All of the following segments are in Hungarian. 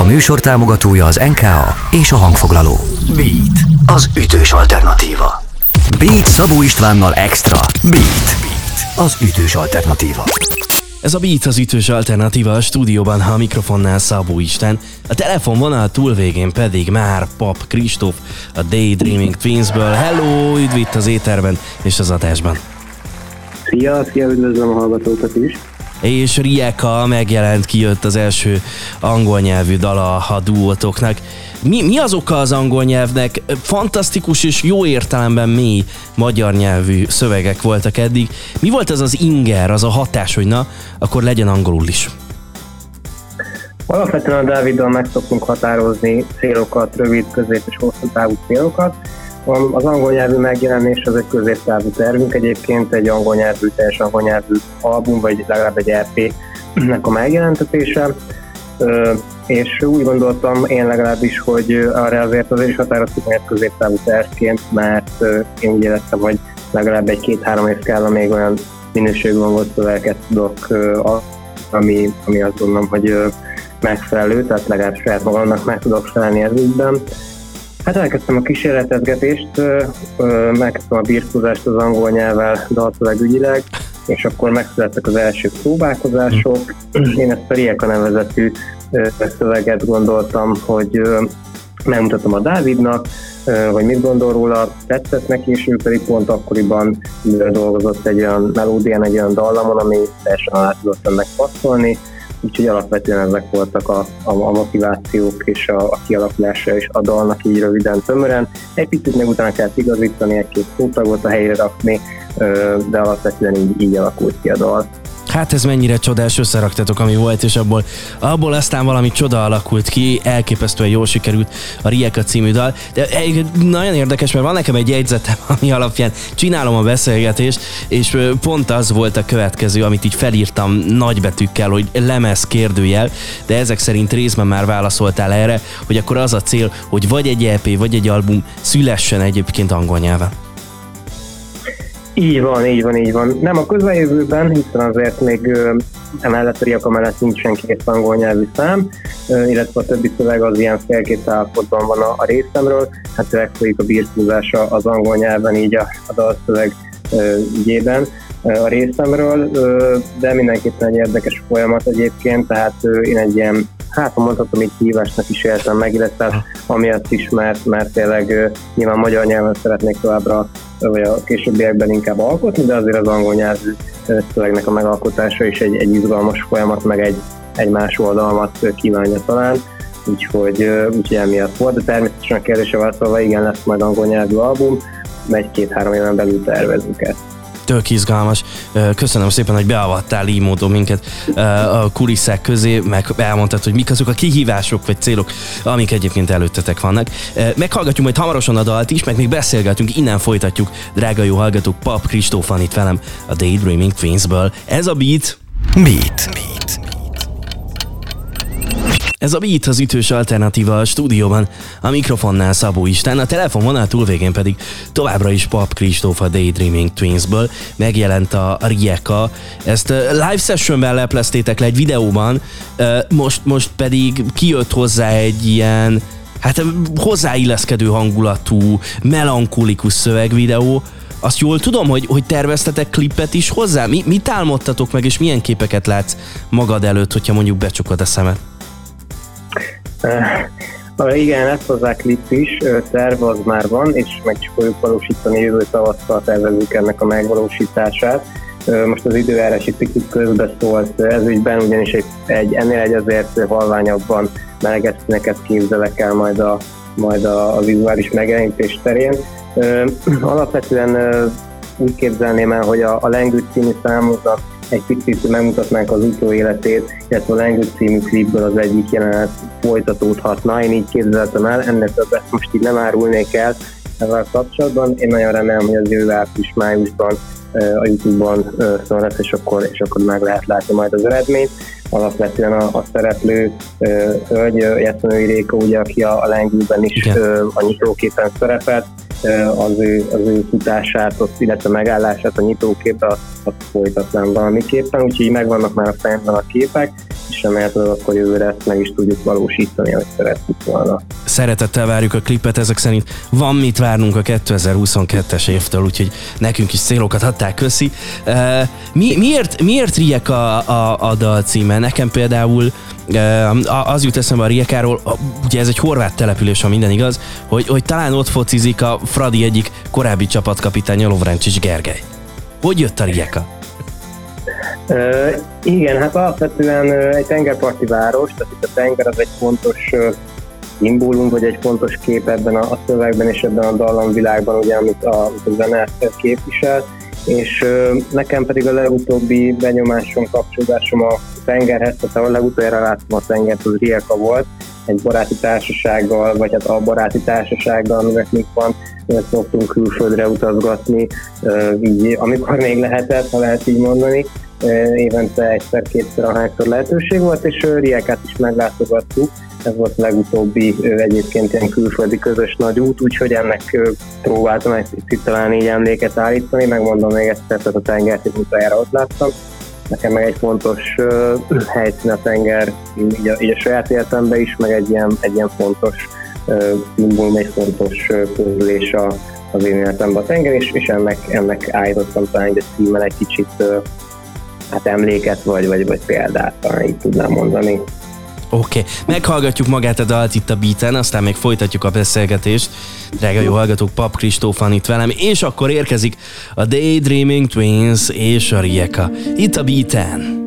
A műsor támogatója az NKA és a hangfoglaló. Beat, az ütős alternatíva. Beat Szabó Istvánnal Extra. Beat, Beat az ütős alternatíva. Ez a Beat az ütős alternatíva a stúdióban, ha a mikrofonnál Szabó Isten, a telefonvonal túlvégén pedig már Pap Kristóf a Daydreaming Twinsből. Hello, üdv itt az éterben és az adásban. Szia, szia, üdvözlöm a hallgatókat is és Rieka megjelent, kijött az első angol nyelvű dala a duótoknak. Mi, mi az oka az angol nyelvnek? Fantasztikus és jó értelemben mély magyar nyelvű szövegek voltak eddig. Mi volt az az inger, az a hatás, hogy na, akkor legyen angolul is? Alapvetően a Dáviddal meg szoktunk határozni célokat, rövid, közép és hosszú távú célokat. Az angol nyelvű megjelenés az egy középtávú tervünk egyébként, egy angol nyelvű, teljes angol nyelvű album, vagy legalább egy EP-nek a megjelentetése. És úgy gondoltam én legalábbis, hogy arra azért azért is határoztuk meg középtávú tervként, mert én úgy éreztem, hogy legalább egy két-három év kell, még olyan minőségű angol szövegeket tudok, ami, ami azt gondolom, hogy megfelelő, tehát legalább saját magamnak meg tudok felelni ez ügyben. Hát elkezdtem a kísérletezgetést, megkezdtem a birkózást az angol nyelvvel dalszövegügyileg, és akkor megszülettek az első próbálkozások. Én ezt a Rieka nevezetű szöveget gondoltam, hogy megmutatom a Dávidnak, hogy mit gondol róla, tetszett neki, és ő pedig pont akkoriban dolgozott egy olyan melódián, egy olyan dallamon, ami teljesen alá tudott ennek passzolni, úgyhogy alapvetően ezek voltak a, a, a motivációk és a, a kialakulása és a dalnak így röviden tömören. Egy picit meg utána kellett igazítani, egy-két szótagot a helyre rakni, de alapvetően így, így alakult ki a dal. Hát ez mennyire csodás, összeraktatok, ami volt, és abból, abból aztán valami csoda alakult ki, elképesztően jól sikerült a Rieka című dal. De nagyon érdekes, mert van nekem egy jegyzetem, ami alapján csinálom a beszélgetést, és pont az volt a következő, amit így felírtam nagybetűkkel, hogy lemez kérdőjel, de ezek szerint részben már válaszoltál erre, hogy akkor az a cél, hogy vagy egy EP, vagy egy album szülessen egyébként angol nyelven. Így van, így van, így van. Nem a közeljövőben, hiszen azért még emellett a Riaka mellett nincsen két angol nyelvű szám, illetve a többi szöveg az ilyen félkész állapotban van a, a részemről. Hát folyik a birkózása az angol nyelven, így a, a dalszöveg ügyében a részemről, de mindenképpen egy érdekes folyamat egyébként, tehát én egy ilyen hát mondhatom, így hívásnak is éltem meg, illetve amiatt is, mert, mert tényleg nyilván magyar nyelven szeretnék továbbra, vagy a későbbiekben inkább alkotni, de azért az angol nyelvű szövegnek a megalkotása is egy, egy izgalmas folyamat, meg egy, egy más oldalmat kívánja talán. Úgyhogy, úgyhogy emiatt volt, de természetesen a kérdése válaszolva, igen, lesz majd angol nyelvű album, egy-két-három éven belül tervezünk ezt tök izgalmas. Köszönöm szépen, hogy beavattál így módon minket a kulisszák közé, meg elmondtad, hogy mik azok a kihívások vagy célok, amik egyébként előttetek vannak. Meghallgatjuk majd hamarosan a dalt is, meg még beszélgetünk, innen folytatjuk. Drága jó hallgatók, Pap Kristóf van itt velem a Daydreaming Twinsből. Ez a beat. Beat. beat. Ez a Beat az ütős alternatíva a stúdióban, a mikrofonnál Szabó Isten, a telefonvonal túlvégén pedig továbbra is Pap Kristóf a Daydreaming Twinsből megjelent a Rieka. Ezt live sessionben lepleztétek le egy videóban, most, most pedig kijött hozzá egy ilyen hát hozzáilleszkedő hangulatú, melankolikus szövegvideó, azt jól tudom, hogy, hogy terveztetek klipet is hozzá? Mi, mit álmodtatok meg, és milyen képeket látsz magad előtt, hogyha mondjuk becsukod a szemet? Uh, igen, lesz hozzá klip is, terv az már van, és meg is fogjuk valósítani jövő tavasszal tervezünk ennek a megvalósítását. Most az időjárási picit közbeszólt ez ügyben, ugyanis egy, egy ennél egy azért halványabban meleges színeket képzelek el majd a, majd a, a vizuális megjelenítés terén. Alapvetően úgy képzelném el, hogy a, a Lengő című számoknak egy picit megmutatnánk az utó életét, illetve a Language című klipből az egyik jelenet folytatódhatna. Én így képzeltem el, ennek többet most így nem árulnék el ezzel kapcsolatban. Én nagyon remélem, hogy az jövő április májusban a Youtube-on szól lesz, és akkor, és akkor meg lehet látni majd az eredményt. Alapvetően a, a szereplő hölgy, Jeszmenői Réka, ugye, aki a, a is Igen. a nyitóképen szerepelt, az ő, az ő futását, ott, illetve megállását a nyitóképbe, azt, azt folytatnám valamiképpen, úgyhogy megvannak már a fejemben a képek, és remélhetőleg akkor jövőre ezt meg is tudjuk valósítani, ahogy szerettük volna. Szeretettel várjuk a klipet, ezek szerint van mit várnunk a 2022-es évtől, úgyhogy nekünk is célokat adták, köszi. Mi, miért, miért Riek a, a, a dal címe? Nekem például az jut eszembe a Riekáról, ugye ez egy horvát település, ha minden igaz, hogy, hogy talán ott focizik a Fradi egyik korábbi csapatkapitánya Lovrencsics Gergely. Hogy jött a Rijeka? Igen, hát alapvetően egy tengerparti város, tehát itt a tenger az egy fontos szimbólum, vagy egy fontos kép ebben a, a szövegben és ebben a dallamvilágban, ugye, amit a, a zene képvisel, és nekem pedig a legutóbbi benyomásom, kapcsolódásom a tengerhez, tehát a legutoljára láttam a tengert, az Rijeka volt, egy baráti társasággal, vagy hát a baráti társasággal, aminek még van, szoktunk külföldre utazgatni, így, amikor még lehetett, ha lehet így mondani, évente egyszer-kétszer ahányszor lehetőség volt, és Riekát is meglátogattuk. Ez volt a legutóbbi egyébként ilyen külföldi közös nagy út, úgyhogy ennek próbáltam egy picit talán így emléket állítani, megmondom még egyszer, tehát a tengert egy mutajára ott láttam. Nekem meg egy fontos helyszín a tenger, így a, így a saját életemben is, meg egy ilyen, egy ilyen fontos szimbólum, egy fontos közülés a, az én életemben a tenger, és, és ennek, ennek állítottam talán egy címmel egy kicsit hát emléket, vagy, vagy, vagy példát, így tudnám mondani. Oké, okay. meghallgatjuk magát a dalt itt a beaten, aztán még folytatjuk a beszélgetést. Drága jó hallgatók, Pap Kristóf van itt velem, és akkor érkezik a Daydreaming Twins és a Rieka. Itt a beaten.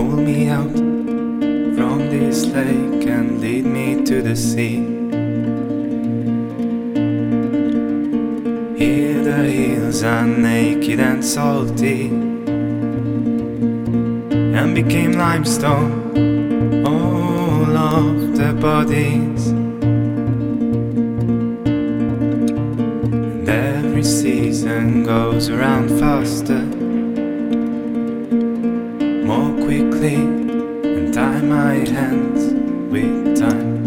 Pull me out from this lake and lead me to the sea. Here the hills are naked and salty and became limestone. All of the bodies. And every season goes around faster we clean and tie my hands with time.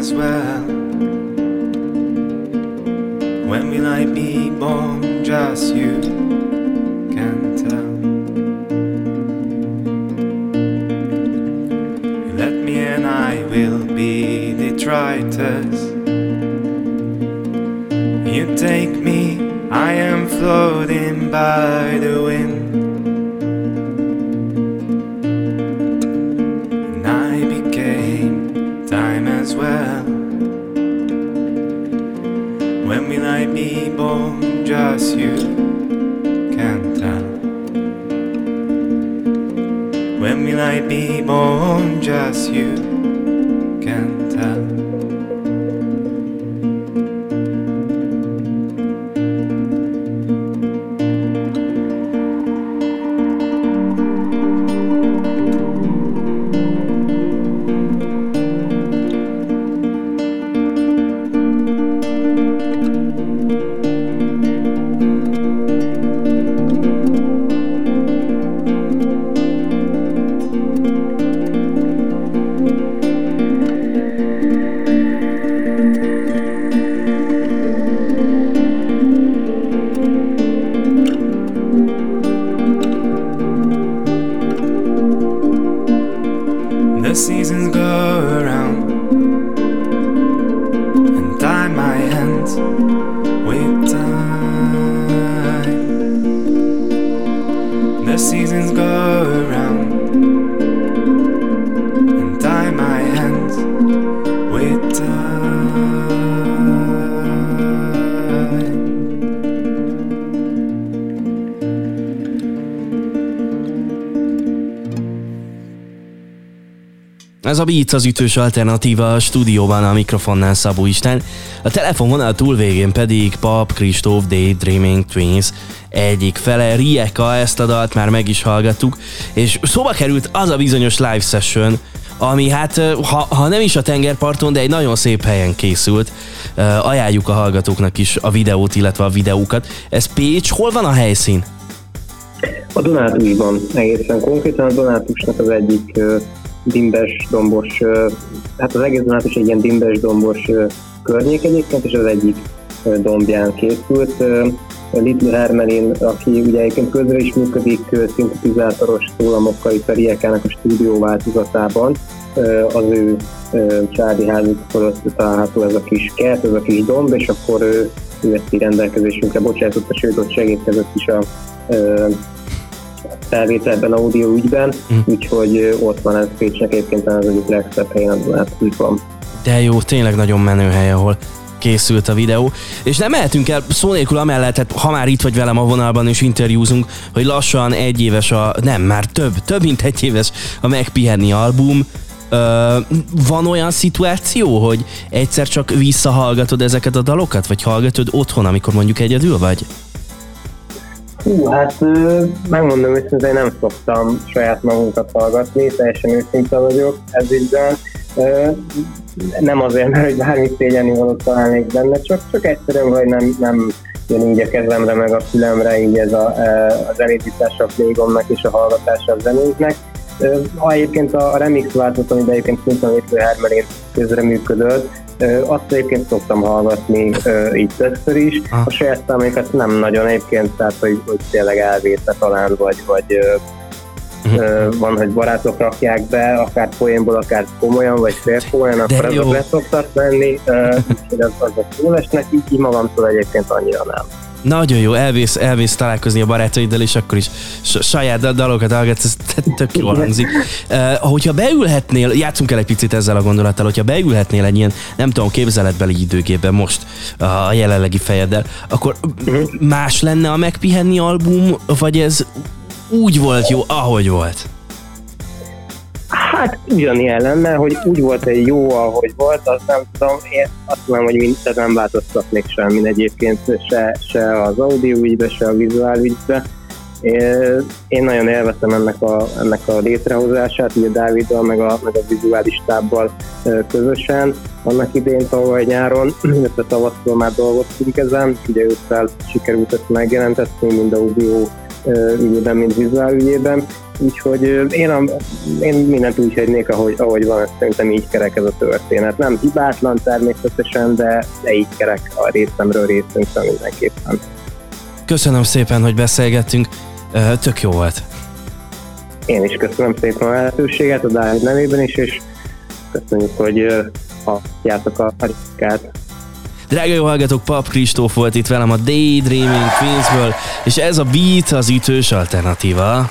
as well. When will I be born? Just you can tell. Let me and I will be detritus. You take me, I am floating by the way. well. When will I be born? Just you can tell. When will I be born? Just you. The seasons go Ez a Beats az ütős alternatíva a stúdióban a mikrofonnál Szabó Isten, a telefonvonal túlvégén pedig Pap Kristóf Daydreaming Twins egyik fele, Rieka, ezt a dalt már meg is hallgattuk, és szóba került az a bizonyos live session, ami hát, ha, ha nem is a tengerparton, de egy nagyon szép helyen készült. Uh, ajánljuk a hallgatóknak is a videót, illetve a videókat. Ez Pécs, hol van a helyszín? A Donátújban egészen konkrétan a Donátusnak az egyik dimbes, dombos, hát az egész Donátus egy ilyen dimbes, dombos környék egyébként, és az egyik dombján készült. Little Hermelin, aki ugye egyébként közre is működik szintetizátoros szólamokkal itt a Riekának a stúdió változatában, az ő családi házuk fölött található ez a kis kert, ez a kis domb, és akkor ő, ő ezt így rendelkezésünkre bocsájtotta, sőt ott segítkezett is a uh, felvételben, audio ügyben, Hm. úgyhogy ott van ez Pécsnek egyébként az egyik legszebb helyen a Dunátújban. De jó, tényleg nagyon menő hely, ahol készült a videó. És nem mehetünk el szó nélkül amellett, hát ha már itt vagy velem a vonalban és interjúzunk, hogy lassan egy éves a, nem, már több, több mint egy éves a Megpihenni album. Ö, van olyan szituáció, hogy egyszer csak visszahallgatod ezeket a dalokat, vagy hallgatod otthon, amikor mondjuk egyedül vagy? Hú, hát megmondom őszintén, én nem szoktam saját magunkat hallgatni, teljesen őszinte vagyok ez ügyben. Nem azért, mert hogy bármi szégyeni valót találnék benne, csak, csak egyszerűen, hogy nem, nem jön így a kezemre, meg a fülemre így ez a, e, a zenésítása a plégomnak és a hallgatása a Ha egyébként a a remix változat, amit egyébként szintén Létő Hermelén közreműködött, ö, azt egyébként szoktam hallgatni így többször is. Ah. A saját számokat nem nagyon egyébként, tehát hogy, hogy tényleg elvétve talán, vagy, vagy ö, van, hogy barátok rakják be, akár poénból, akár komolyan, vagy félkomolyan, akkor azok le szoktak ö, úgyhogy az, azok jó esnek, így magamtól egyébként annyira nem. Nagyon jó, elvész, elvész találkozni a barátaiddal, és akkor is saját dal- dalokat hallgatsz, ez tök jól hangzik. Uh, hogyha beülhetnél, játszunk el egy picit ezzel a gondolattal, hogyha beülhetnél egy ilyen, nem tudom, képzeletbeli időgépben most a jelenlegi fejeddel, akkor más lenne a megpihenni album, vagy ez úgy volt jó, ahogy volt? Hát ugyanilyen lenne, hogy úgy volt egy jó, ahogy volt, azt nem tudom, én azt mondom, hogy mindent nem változtatnék semmin egyébként, se, se az audio ügybe, se a vizuál ügybe. Én- nagyon élveztem ennek a, ennek a létrehozását, ugye Dáviddal, meg a, meg a vizuális tábbal közösen. Annak idén tavaly nyáron, illetve tavasszal már dolgoztunk ezen, ugye ősszel sikerült ezt megjelentetni, mind audio ügyében, mind vizuál ügyében. Úgyhogy én, a, én mindent úgy hagynék, ahogy, ahogy van, szerintem így kerek ez a történet. Nem hibátlan természetesen, de, de így kerek a részemről részünkről mindenképpen. Köszönöm szépen, hogy beszélgettünk, tök jó volt. Én is köszönöm szépen a lehetőséget a Dávid nevében is, és köszönjük, hogy ö, halljátok a harikát. Drága jó hallgatók, Pap Kristóf volt itt velem a Daydreaming Queensből, és ez a Beat az ütős alternatíva.